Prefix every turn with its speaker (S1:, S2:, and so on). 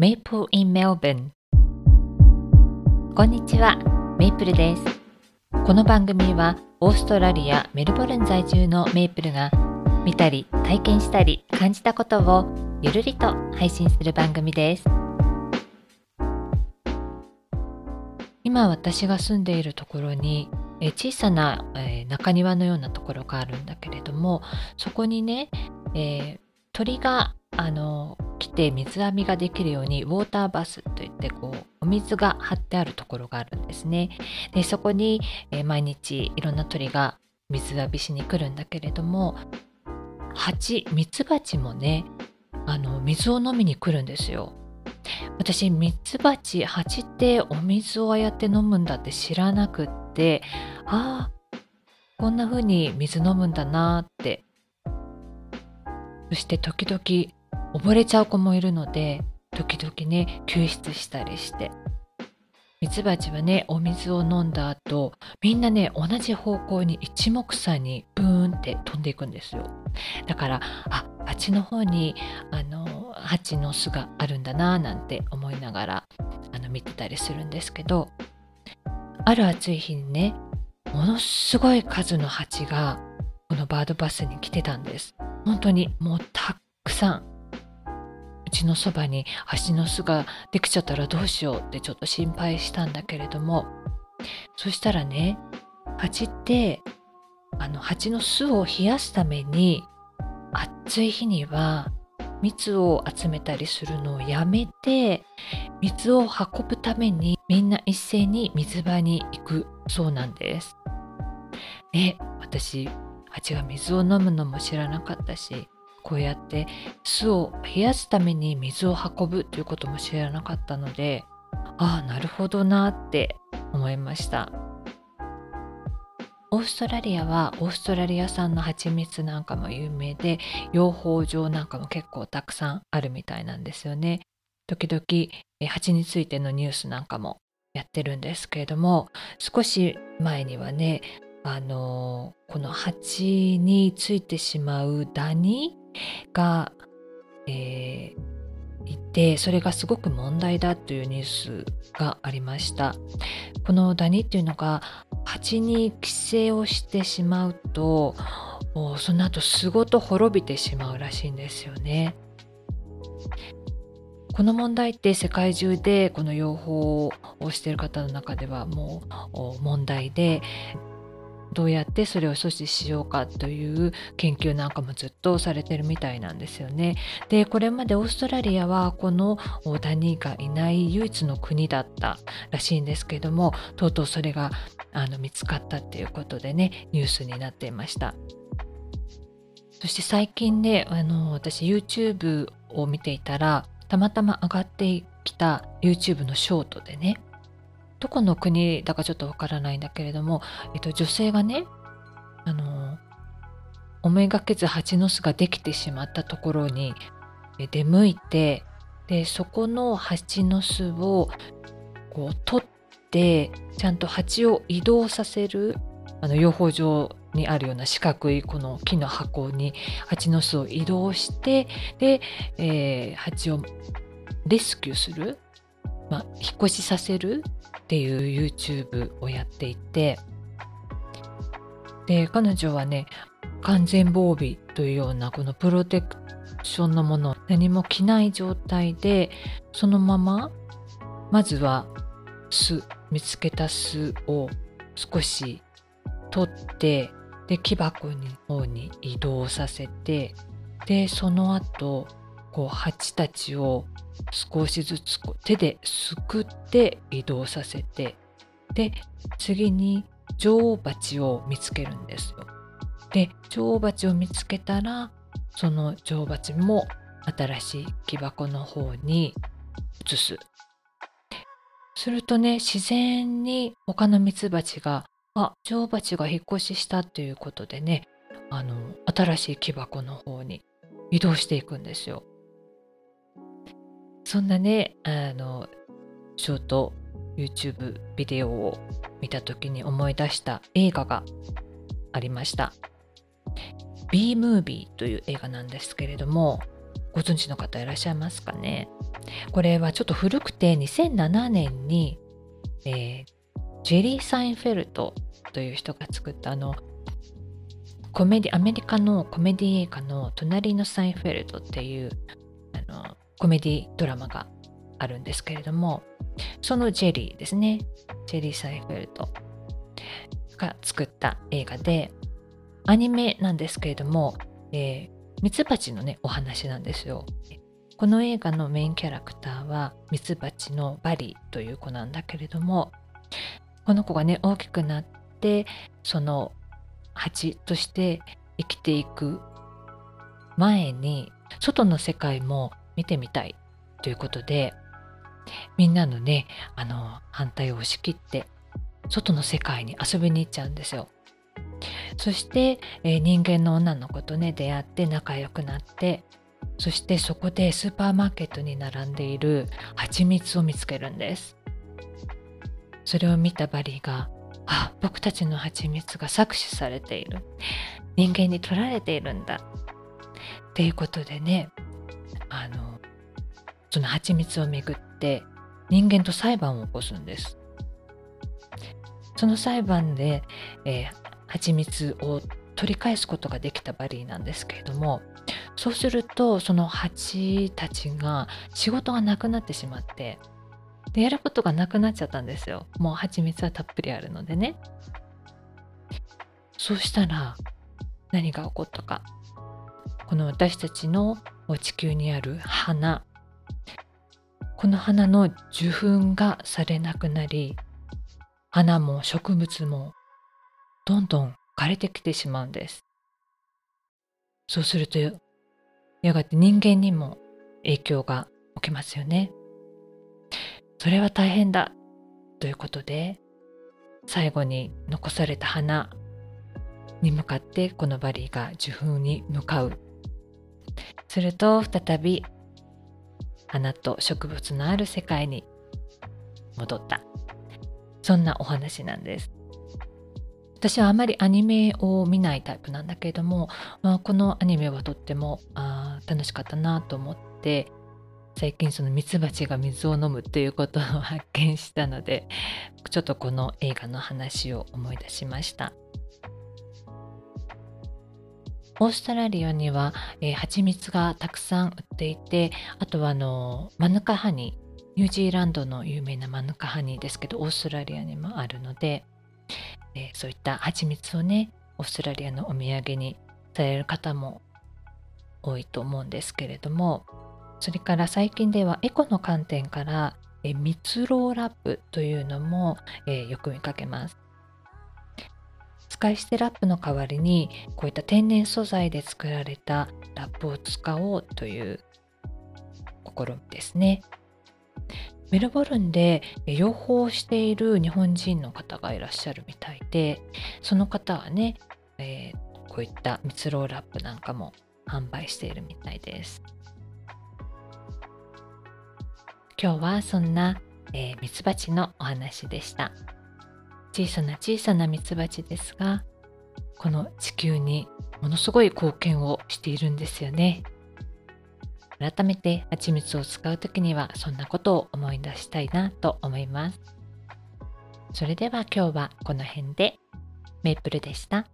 S1: Maple in Melbourne こんにちは、メイプルです。この番組はオーストラリア・メルボルン在住のメイプルが見たり体験したり感じたことをゆるりと配信する番組です。今私が住んでいるところにえ小さな、え中庭のようなところがあるんだけれどもそこにね、えー、鳥があの来て水浴びができるようにウォーターバスといってこうお水が張ってあるところがあるんですね。でそこに、えー、毎日いろんな鳥が水浴びしに来るんだけれども蜂ミツバチもねあの水を飲みに来るんですよ。私ミツバチ蜂ってお水をああやって飲むんだって知らなくってああこんな風に水飲むんだなってそして時々溺れちゃう子もいるので時々ね救出したりして。ミツバチはねお水を飲んだ後みんなね同じ方向に一目散にブーンって飛んでいくんですよ。だからあっ蜂の方にあの蜂の巣があるんだななんて思いながらあの見てたりするんですけどある暑い日にねものすごい数の蜂がこのバードバスに来てたんです。本当にもうたくさん。ちのそばに蜂の巣ができちゃったらどうしようってちょっと心配したんだけれどもそしたらね蜂ってあの蜂の巣を冷やすために暑い日には蜜を集めたりするのをやめて水を運ぶためにみんな一斉に水場に行くそうなんです。え私蜂が水を飲むのも知らなかったしこうやって巣を冷やすために水を運ぶということも知らなかったのでああなるほどなって思いました。オーストラリアはオーストラリア産の蜂蜜なんかも有名で養蜂場なんかも結構たくさんあるみたいなんですよね。時々蜂についてのニュースなんかもやってるんですけれども少し前にはねあのこの蜂についてしまうダニが、えー、いてそれがすごく問題だというニュースがありました。このダニっていうのが蜂に寄生をしてしまうとその後巣ごと滅びてしまうらしいんですよね。この問題って世界中でこの養蜂をしている方の中ではもう問題でどうやってそれを阻止しようかという研究なんかもずっとされてるみたいなんですよね。でこれまでオーストラリアはこのダニがいない唯一の国だったらしいんですけどもとうとうそれがあの見つかったっていうことでねニュースになっていました。そして最近ねあの私 YouTube を見ていたらたまたま上がってきた YouTube のショートでねどこの国だかちょっとわからないんだけれども、えっと、女性がねあの思いがけず蜂の巣ができてしまったところに出向いてでそこの蜂の巣をこう取ってちゃんと蜂を移動させるあの養蜂場にあるような四角いこの木の箱に蜂の巣を移動してで、えー、蜂をレスキューする、まあ、引っ越しさせるっていう YouTube をやっていてで彼女はね完全防備というようなこのプロテクションのもの何も着ない状態でそのまままずは巣見つけた巣を少し取ってで木箱の方に移動させてでその後こう蜂たちを少しずつ手ですくって移動させてで次に女王蜂を見つけるんですよ。で女王蜂を見つけたらその女王蜂も新しい木箱の方に移す。するとね自然に他のミツバチがあ女王蜂が引っ越ししたということでねあの新しい木箱の方に移動していくんですよ。そんなねあのショート YouTube ビデオを見た時に思い出した映画がありました。B ムービーという映画なんですけれどもご存知の方いらっしゃいますかね？これはちょっと古くて2007年に、えー、ジェリー・サインフェルトという人が作ったあのコメディアメリカのコメディ映画の「隣のサインフェルト」っていうあのコメディドラマがあるんですけれどもそのジェリーですねジェリー・サイフェルトが作った映画でアニメなんですけれども、えー、ミツバチのねお話なんですよ。この映画のメインキャラクターはミツバチのバリーという子なんだけれどもこの子がね大きくなってその蜂として生きていく前に外の世界も見てみたいということでみんなのねあの反対を押し切って外の世界に遊びに行っちゃうんですよ。そして、えー、人間の女の子とね出会って仲良くなってそしてそこでスーパーマーケットに並んでいる蜂蜜を見つけるんです。それを見たバリーがあ僕たちの蜂蜜が搾取されている。人間に取られているんだ。っていうことでねあのその蜂蜜をめぐって人間と裁判を起こすんです。その裁判で、えー、蜂蜜を取り返すことができたバリーなんですけれどもそうするとその蜂たちが仕事がなくなってしまってでやることがなくなっちゃったんですよ。もう蜂蜜はたっぷりあるのでね。そうしたら何が起こったか。この私たちの地球にある花この花の受粉がされなくなり花も植物もどんどん枯れてきてしまうんです。そうするとやがて人間にも影響が起きますよね。それは大変だということで最後に残された花に向かってこのバリーが受粉に向かう。すると再び花と植物のある世界に戻った。そんなお話なんです。私はあまりアニメを見ないタイプなんだけれども、まあ、このアニメはとってもあ楽しかったなと思って最近そのミツバチが水を飲むということを発見したのでちょっとこの映画の話を思い出しましたオーストラリアには、えー、蜂蜜がたくさん売っていてあとはあのマヌカハニー。ニュージーランドの有名なマヌカハニーですけどオーストラリアにもあるのでえー、そういった蜂蜜をねオーストラリアのお土産にされる方も多いと思うんですけれどもそれから最近ではエコの観点から蜜ろうラップというのも、えー、よく見かけます。使い捨てラップの代わりにこういった天然素材で作られたラップを使おうという試みですね。メルボルンで養蜂をしている日本人の方がいらっしゃるみたいでその方はね、えー、こういった蜜ろうラップなんかも販売しているみたいです。今日はそんな、えー、ミツバチのお話でした。小さな小さなミツバチですがこの地球にものすごい貢献をしているんですよね改めて蜂蜜を使う時にはそんなことを思い出したいなと思います。それでは今日はこの辺でメイプルでした。